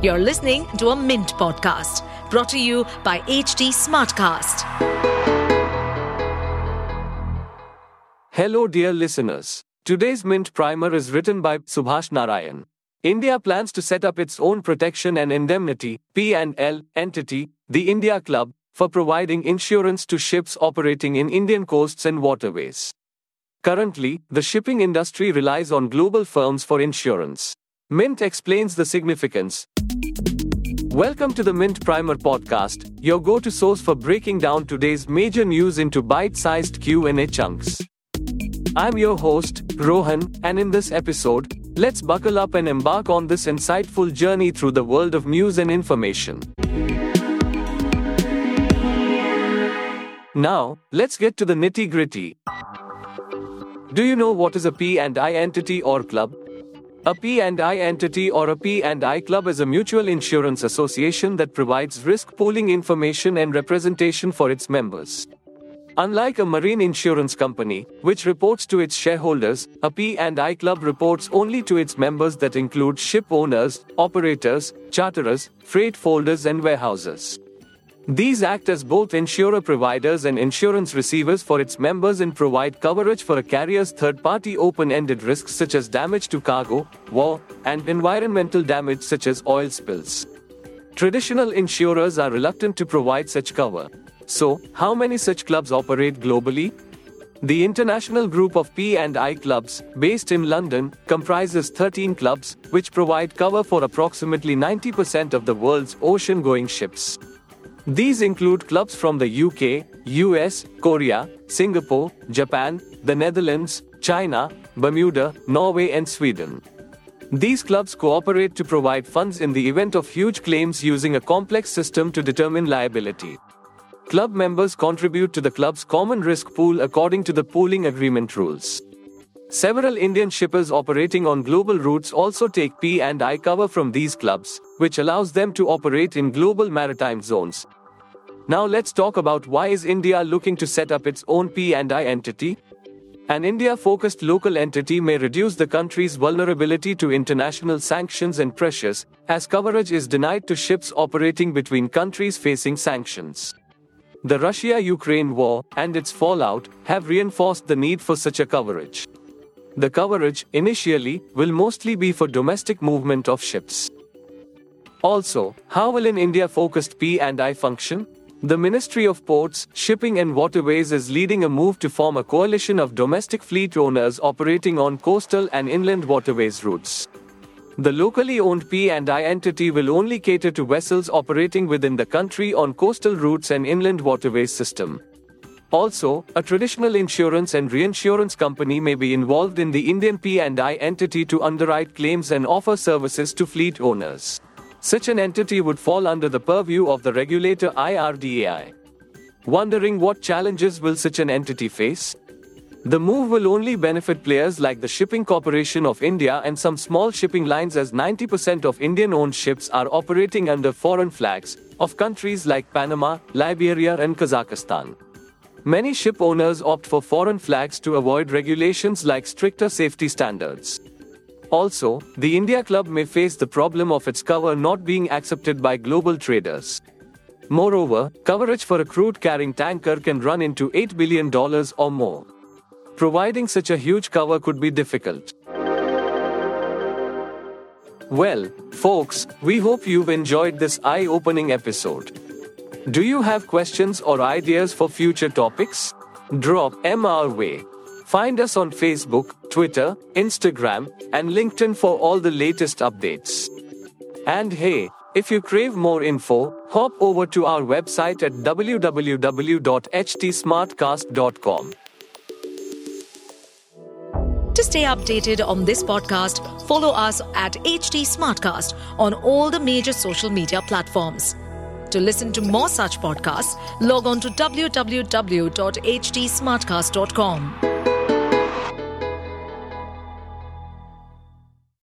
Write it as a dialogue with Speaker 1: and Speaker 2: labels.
Speaker 1: You're listening to a Mint podcast brought to you by HT Smartcast.
Speaker 2: Hello, dear listeners. Today's Mint Primer is written by Subhash Narayan. India plans to set up its own protection and indemnity (P&I) entity, the India Club, for providing insurance to ships operating in Indian coasts and waterways. Currently, the shipping industry relies on global firms for insurance. Mint explains the significance. Welcome to the Mint Primer podcast, your go-to source for breaking down today's major news into bite-sized Q&A chunks. I'm your host, Rohan, and in this episode, let's buckle up and embark on this insightful journey through the world of news and information. Now, let's get to the nitty-gritty. Do you know what is a P&I entity or club? A P&I entity or a P&I club is a mutual insurance association that provides risk pooling information and representation for its members. Unlike a marine insurance company, which reports to its shareholders, a P&I club reports only to its members that include ship owners, operators, charterers, freight forwarders and warehouses. These act as both insurer providers and insurance receivers for its members and provide coverage for a carrier's third party open ended risks such as damage to cargo, war, and environmental damage such as oil spills. Traditional insurers are reluctant to provide such cover. So, how many such clubs operate globally? The international group of P&I clubs, based in London, comprises 13 clubs, which provide cover for approximately 90% of the world's ocean going ships. These include clubs from the UK, US, Korea, Singapore, Japan, the Netherlands, China, Bermuda, Norway, and Sweden. These clubs cooperate to provide funds in the event of huge claims using a complex system to determine liability. Club members contribute to the club's common risk pool according to the pooling agreement rules. Several Indian shippers operating on global routes also take P&I cover from these clubs, which allows them to operate in global maritime zones, now let's talk about why is India looking to set up its own P&I entity? An India-focused local entity may reduce the country's vulnerability to international sanctions and pressures, as coverage is denied to ships operating between countries facing sanctions. The Russia-Ukraine war and its fallout have reinforced the need for such a coverage. The coverage, initially, will mostly be for domestic movement of ships. Also, how will an India-focused P&I function? The Ministry of Ports, Shipping and Waterways is leading a move to form a coalition of domestic fleet owners operating on coastal and inland waterways routes. The locally owned P&I entity will only cater to vessels operating within the country on coastal routes and inland waterways system. Also, a traditional insurance and reinsurance company may be involved in the Indian P&I entity to underwrite claims and offer services to fleet owners. Such an entity would fall under the purview of the regulator IRDAI. Wondering what challenges will such an entity face? The move will only benefit players like the Shipping Corporation of India and some small shipping lines as 90% of Indian owned ships are operating under foreign flags of countries like Panama, Liberia, and Kazakhstan. Many ship owners opt for foreign flags to avoid regulations like stricter safety standards. Also, the India Club may face the problem of its cover not being accepted by global traders. Moreover, coverage for a crude carrying tanker can run into $8 billion or more. Providing such a huge cover could be difficult. Well, folks, we hope you've enjoyed this eye opening episode. Do you have questions or ideas for future topics? Drop our way. Find us on Facebook, Twitter, Instagram, and LinkedIn for all the latest updates. And hey, if you crave more info, hop over to our website at www.htsmartcast.com.
Speaker 1: To stay updated on this podcast, follow us at HT Smartcast on all the major social media platforms. To listen to more such podcasts, log on to www.htsmartcast.com.